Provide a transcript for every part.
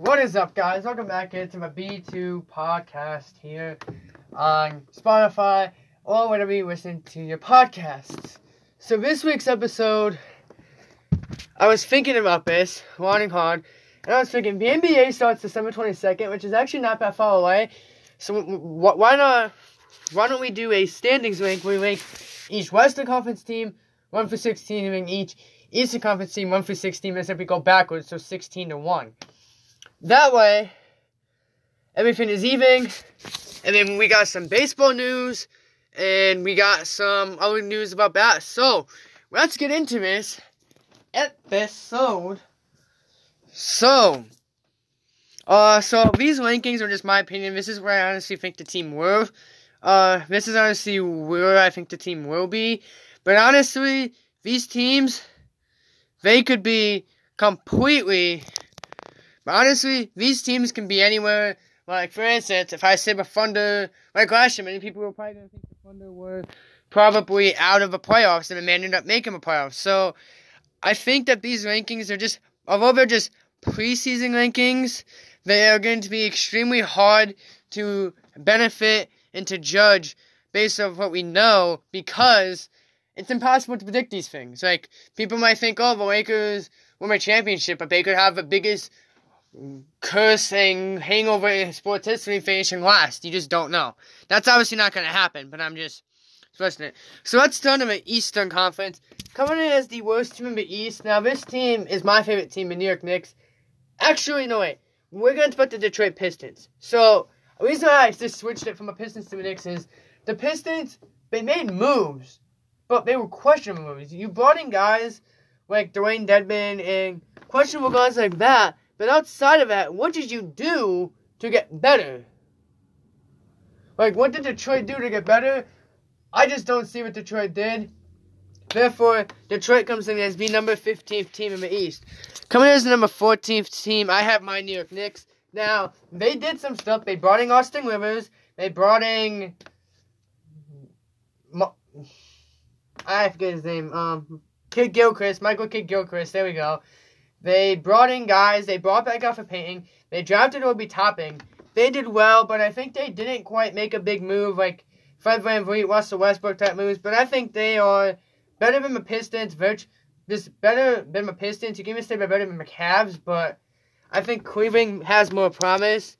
What is up, guys? Welcome back into my B2 podcast here on Spotify or whenever you listen to your podcasts. So, this week's episode, I was thinking about this, wanting hard, and I was thinking the NBA starts December 22nd, which is actually not that far away. So, why not? Why don't we do a standings rank where we rank each Western Conference team, 1 for 16, and each Eastern Conference team, 1 for 16, and if we go backwards, so 16 to 1. That way, everything is even. And then we got some baseball news, and we got some other news about that. So, let's get into this episode. So, uh, so these rankings are just my opinion. This is where I honestly think the team will. Uh, this is honestly where I think the team will be. But honestly, these teams, they could be completely. But honestly, these teams can be anywhere. Like, for instance, if I say the Thunder, like last year, many people were probably going to think the Thunder were probably out of the playoffs, and the man ended up making the playoffs. So, I think that these rankings are just, although they're just preseason rankings, they are going to be extremely hard to benefit and to judge based on what we know because it's impossible to predict these things. Like people might think, oh, the Lakers won a championship, but they could have the biggest cursing hangover sports history finishing last. You just don't know. That's obviously not going to happen, but I'm just expressing it. So let's turn to the Eastern Conference. Coming in as the worst team in the East. Now, this team is my favorite team, the New York Knicks. Actually, no, wait. We're going to put the Detroit Pistons. So, the reason I just switched it from the Pistons to the Knicks is the Pistons, they made moves, but they were questionable moves. You brought in guys like Dewayne Dedmon and questionable guys like that, but outside of that, what did you do to get better? Like, what did Detroit do to get better? I just don't see what Detroit did. Therefore, Detroit comes in as the number 15th team in the East. Coming in as the number 14th team, I have my New York Knicks. Now, they did some stuff. They brought in Austin Rivers. They brought in. I forget his name. Um, Kidd-Gilchrist, Michael Kidd-Gilchrist. There we go. They brought in guys. They brought back Elfrid Payton. They drafted Obi Toppin. They did well, but I think they didn't quite make a big move like Fred Van VanVleet, Russell Westbrook type moves. But I think they are better than the Pistons. Virtu- just better than the Pistons. You can even say they're better than the Cavs, but I think Cleveland has more promise.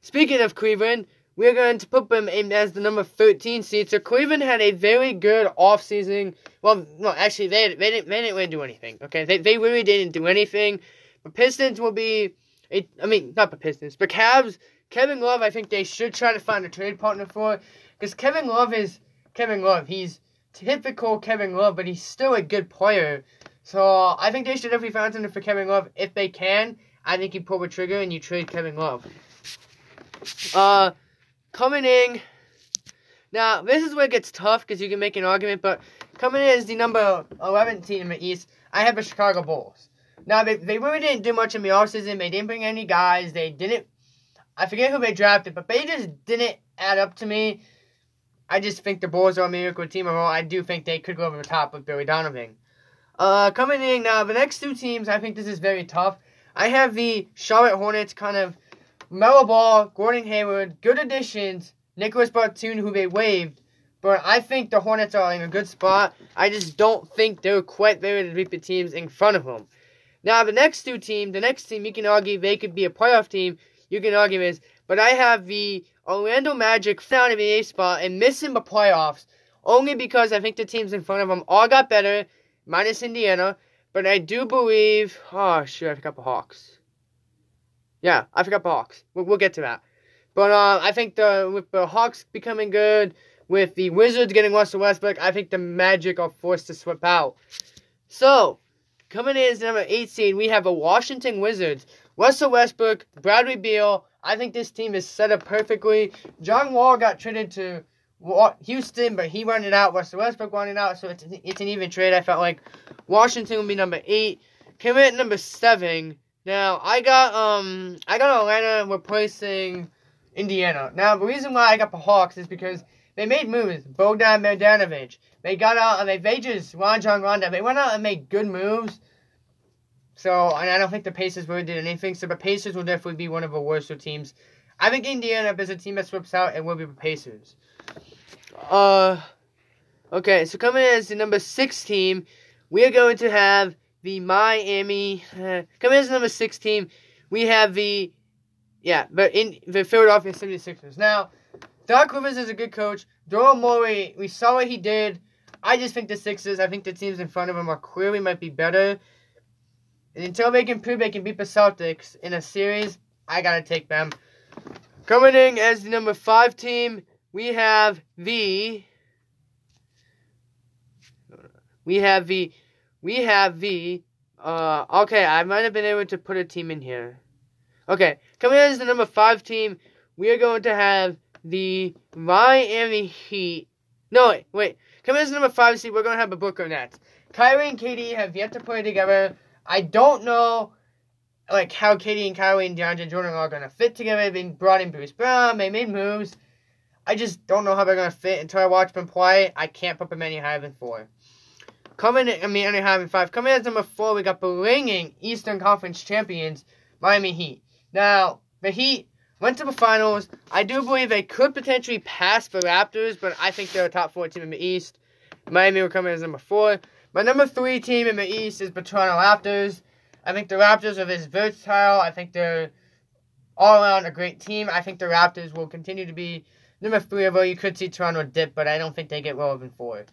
Speaking of Cleveland, we're going to put them in as the number 13 seed. So Cleveland had a very good offseason. Well, no, actually, they, they, didn't, they didn't really do anything. Okay, they, they really didn't do anything. The Pistons will be, a, I mean, not the Pistons, but Cavs. Kevin Love, I think they should try to find a trade partner for. Because Kevin Love is Kevin Love. He's typical Kevin Love, but he's still a good player. So I think they should definitely find something for Kevin Love if they can. I think you pull the trigger and you trade Kevin Love. Uh, coming in. Now, this is where it gets tough because you can make an argument, but coming in as the number 11 team in the East, I have the Chicago Bulls. Now, they, they really didn't do much in the offseason. They didn't bring any guys. They didn't. I forget who they drafted, but they just didn't add up to me. I just think the Bulls are a miracle team overall. I do think they could go over the top with Billy Donovan. Uh, coming in now, the next two teams, I think this is very tough. I have the Charlotte Hornets kind of Melo Ball, Gordon Hayward, good additions, Nicolas Batum, who they waived. But I think the Hornets are in a good spot. I just don't think they're quite there to beat the teams in front of them. Now, the next two teams, the next team, you can argue they could be a playoff team. You can argue is, but I have the Orlando Magic found in the A spot and missing the playoffs only because I think the teams in front of them all got better, minus Indiana. But I do believe. Oh, shoot, I have forgot the Hawks. Yeah, I forgot the Hawks. We'll, we'll get to that. But uh, I think the with the Hawks becoming good, with the Wizards getting Russell Westbrook, I think the Magic are forced to slip out. So, coming in as number 8 seed, we have the Washington Wizards. Russell Westbrook, Bradley Beal. I think this team is set up perfectly. John Wall got traded to Houston, but he wanted out. Russell Westbrook wanted out, so it's, it's an even trade. I felt like Washington would be number eight. Coming Commit number seven. Now I got um I got Atlanta replacing Indiana. Now the reason why I got the Hawks is because they made moves. Bogdan Bogdanovic. They got out and they they just Rajon Rondo. They went out and made good moves. So, and I don't think the Pacers really did anything. So the Pacers will definitely be one of the worst teams. I think Indiana, there's a team that slips out, and will be the Pacers. Uh, okay. So coming in as the number six team, we are going to have the Miami. Uh, coming in as number six team, we have the yeah, but in the Philadelphia 76ers. Now, Doc Rivers is a good coach. Daryl Morey, we saw what he did. I just think the Sixers, I think the teams in front of them are clearly might be better. And until they can prove they can beat the Celtics in a series, I gotta take them. Coming in as the number five team, we have the we have the we have the uh okay, I might have been able to put a team in here. Okay, coming in as the number five team, we are going to have the Miami Heat. No, wait, wait. Coming in as the number five seed, we're going to have the Brooklyn Nets. Kyrie and KD have yet to play together. I don't know, like how KD and Kyrie and DeAndre Jordan are going to fit together. They've been brought in Bruce Brown. They made moves. I just don't know how they're going to fit until I watch them play. I can't put them any higher than four. Coming in, I mean, higher than five. Coming in as number four, we got the reigning Eastern Conference champions, Miami Heat. Now, the Heat went to the finals. I do believe they could potentially pass the Raptors, but I think they're a top four team in the East. Miami will come in as number four. My number three team in the East is the Toronto Raptors. I think the Raptors are this versatile. I think they're all around a great team. I think the Raptors will continue to be number three, although you could see Toronto dip, but I don't think they get lower than four.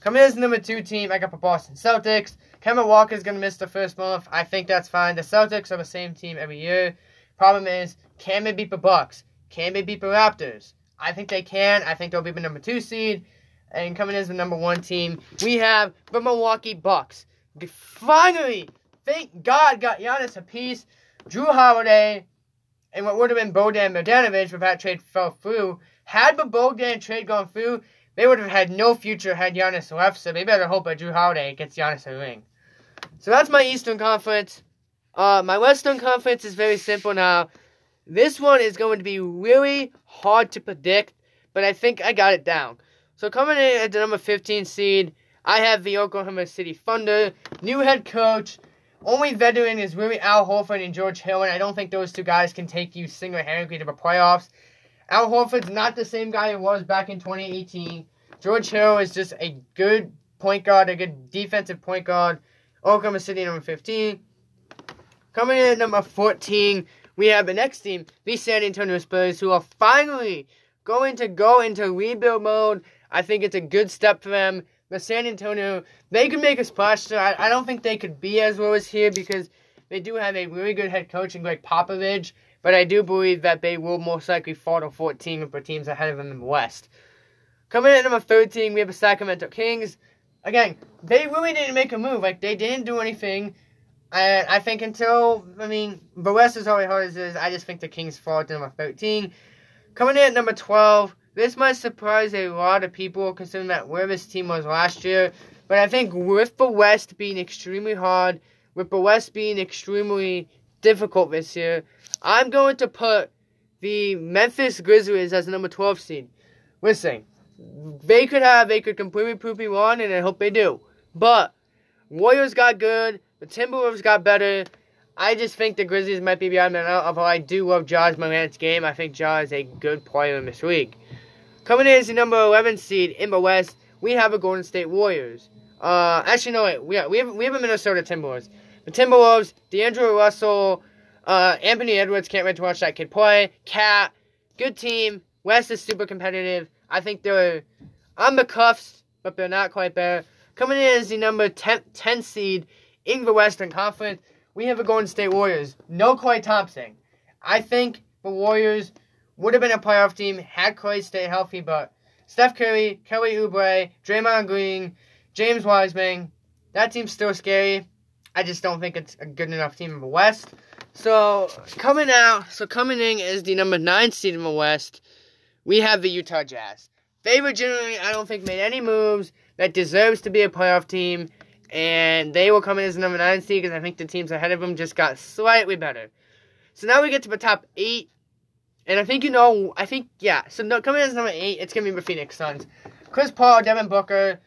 Coming in as the number two team, I got the Boston Celtics. Kemba Walker is going to miss the first month. I think that's fine. The Celtics are the same team every year. Problem is, can they beat the Bucks? Can they beat the Raptors? I think they can. I think they'll be the number two seed. And coming in as the number one team, we have the Milwaukee Bucks. Finally, thank God, got Giannis a piece. Jrue Holiday, and what would have been Bogdan Bogdanovic if that trade fell through. Had the Bogdan trade gone through, they would have had no future had Giannis left, so they better hope that Jrue Holiday gets Giannis a ring. So that's my Eastern Conference. Uh, my Western Conference is very simple now. This one is going to be really hard to predict, but I think I got it down. So coming in at the number 15 seed, I have the Oklahoma City Thunder. New head coach. Only veteran is really Al Horford and George Hill, and I don't think those two guys can take you single-handedly to the playoffs. Al Horford's not the same guy he was back in 2018. George Hill is just a good point guard, a good defensive point guard. Oklahoma City number 15. Coming in at number 14, we have the next team, the San Antonio Spurs, who are finally going to go into rebuild mode. I think it's a good step for them. The San Antonio, they could make a splash. So I, I don't think they could be as low as here because they do have a really good head coach in Gregg Popovich. But I do believe that they will most likely fall to 14 with the teams ahead of them in the West. Coming in at number 13, we have the Sacramento Kings. Again, they really didn't make a move. Like, they didn't do anything. And I think until, I mean, the West is already hard as is. I just think the Kings fall to number 13. Coming in at number 12, this might surprise a lot of people considering that where this team was last year. But I think with the West being extremely hard, with the West being extremely difficult this year, I'm going to put the Memphis Grizzlies as the number 12 seed. Listen, they could have, they could completely prove me wrong, and I hope they do. But Warriors got good. The Timberwolves got better. I just think the Grizzlies might be beyond them. Although I do love Ja Morant's game, I think Ja is a good player in this league. Coming in as the number 11 seed in the West, we have the Golden State Warriors. Uh, actually, no, wait. We have, we have, we have a Minnesota Timberwolves. The Timberwolves, D'Angelo Russell, uh, Anthony Edwards, can't wait to watch that kid play. Cat, good team. West is super competitive. I think they're on the cuffs, but they're not quite there. Coming in as the number 10, 10 seed in the Western Conference, we have the Golden State Warriors. No Klay Thompson. I think the Warriors would have been a playoff team had Klay stayed healthy, but Steph Curry, Kelly Oubre, Draymond Green, James Wiseman, that team's still scary. I just don't think it's a good enough team in the West. So coming out, so coming in is the number nine seed in the West. We have the Utah Jazz. They were generally, I don't think, made any moves that deserves to be a playoff team, and they will come in as number nine seed because I think the teams ahead of them just got slightly better. So now we get to the top eight, and I think you know, I think yeah. So no, coming in as number eight, it's gonna be the Phoenix Suns. Chris Paul, Devin Booker,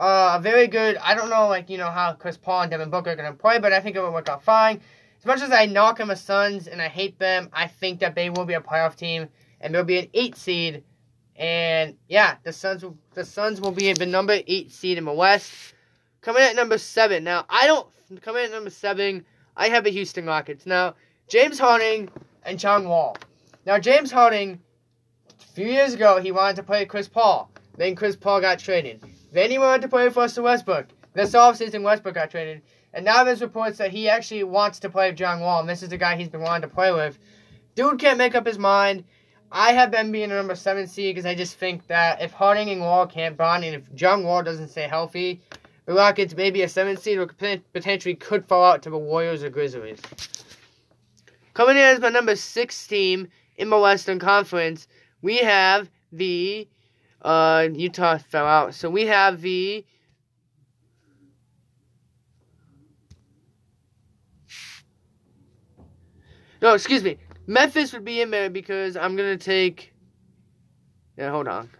Uh, a very good. I don't know, like you know how Chris Paul and Devin Booker are gonna play, but I think it will work out fine. As much as I knock on the Suns and I hate them, I think that they will be a playoff team and they'll be an eight seed. And yeah, the Suns will the Suns will be the number eight seed in the West. Coming at number seven. Now I don't coming at number seven. I have the Houston Rockets. Now James Harden and John Wall. Now James Harden, a few years ago, he wanted to play Chris Paul. Then Chris Paul got traded. He wanted to play with Russell Westbrook. This offseason, Westbrook got traded. And now there's reports that he actually wants to play with John Wall, and this is the guy he's been wanting to play with. Dude can't make up his mind. I have them being a number seven seed because I just think that if Harden and Wall can't bond, and if John Wall doesn't stay healthy, the Rockets maybe a seven seed or potentially could fall out to the Warriors or Grizzlies. Coming in as my number six team in the Western Conference, we have the uh, Utah fell out. So we have the No, excuse me. Memphis would be in there because I'm gonna take. Yeah, hold on.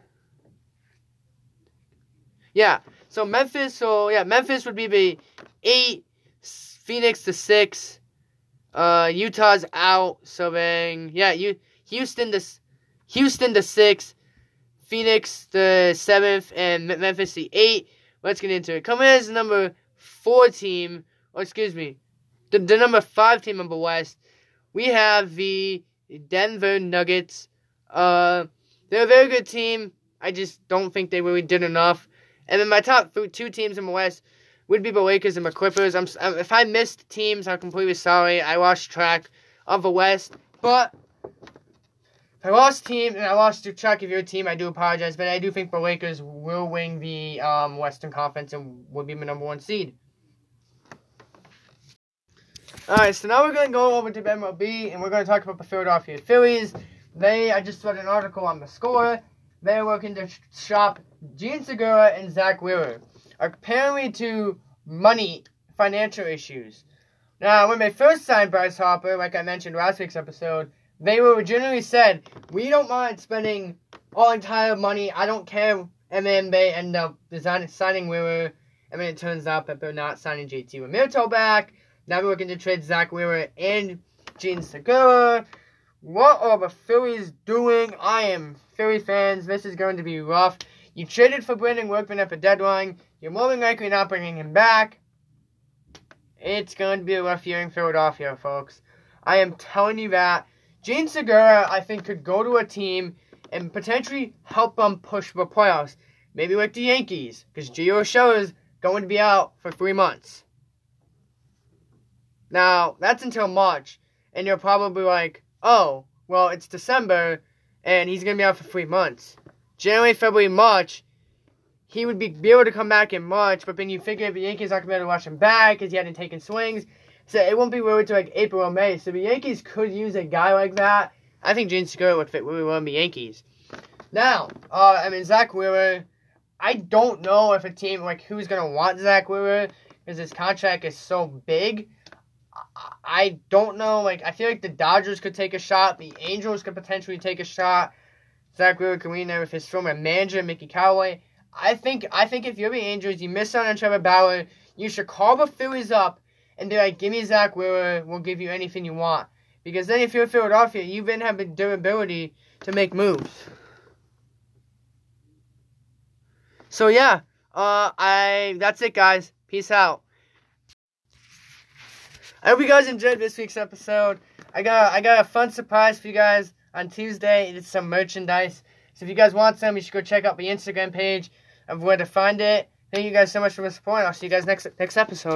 Yeah, so Memphis. So yeah, Memphis would be the eight. Phoenix the six. Uh, Utah's out. So then yeah, you Houston the Houston the six. Phoenix the seventh, and Memphis the eight. Let's get into it. Coming in as the number four team, or excuse me, the, the number five team the West, we have the Denver Nuggets. Uh, they're a very good team. I just don't think they really did enough. And then my top two teams in the West would be the Lakers and the Clippers. I'm, if I missed teams, I'm completely sorry. I lost track of the West, but I lost team and I lost to Chuck, if you're a team. I do apologize, but I do think the Lakers will win the um, Western Conference and will be the number one seed. Alright, so now we're going to go over to MLB and we're going to talk about the Philadelphia Phillies. They, I just read an article on the score. They're looking to shop Jean Segura and Zack Wheeler, apparently to money, financial issues. Now, when they first signed Bryce Harper, like I mentioned last week's episode, they were generally said, we don't mind spending all entire money. I don't care. And then they end up designing, signing Wheeler. And then it turns out that they're not signing JT Realmuto back. Now we're looking to trade Zack Wheeler and Jean Segura. What are the Phillies doing? I am Philly fans. This is going to be rough. You traded for Brandon Workman at the deadline. You're more than likely not bringing him back. It's going to be a rough year in Philadelphia, folks. I am telling you that. Jean Segura, I think, could go to a team and potentially help them push for playoffs. Maybe like the Yankees, because Gio Urshela is going to be out for three months. Now, that's until March, and you're probably like, oh, well, it's December, and he's going to be out for three months. January, February, March, he would be, be able to come back in March, but then you figure if the Yankees aren't going to be able to watch him back because he hadn't taken swings. So it won't be really to like April or May. So the Yankees could use a guy like that. I think Jean Segura would fit really well in the Yankees. Now, uh, I mean Zack Wheeler. I don't know if a team like who's gonna want Zack Wheeler because his contract is so big. I don't know. Like I feel like the Dodgers could take a shot. The Angels could potentially take a shot. Zack Wheeler can win there with his former manager Mickey Callaway. I think I think if you're the Angels, you miss out on Trevor Bauer. You should call the Phillies up and be like, give me Zack Wheeler, we'll give you anything you want. Because then if you're Philadelphia, you then have the durability to make moves. So yeah, uh, I that's it, guys. Peace out. I hope you guys enjoyed this week's episode. I got I got a fun surprise for you guys on Tuesday. It's some merchandise. So if you guys want some, you should go check out the Instagram page of where to find it. Thank you guys so much for the support. I'll see you guys next next episode.